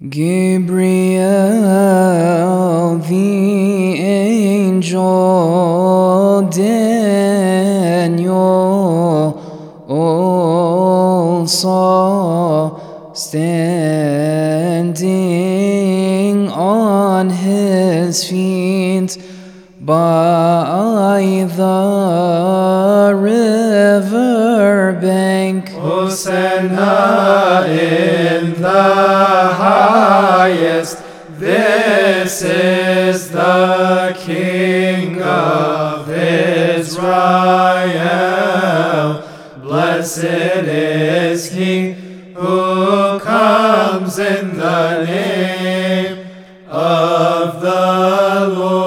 Gabriel, the angel, Daniel saw standing on his feet by the river bank. Hosanna in the highest. This is the King of Israel. Blessed is he who comes in the name of the Lord.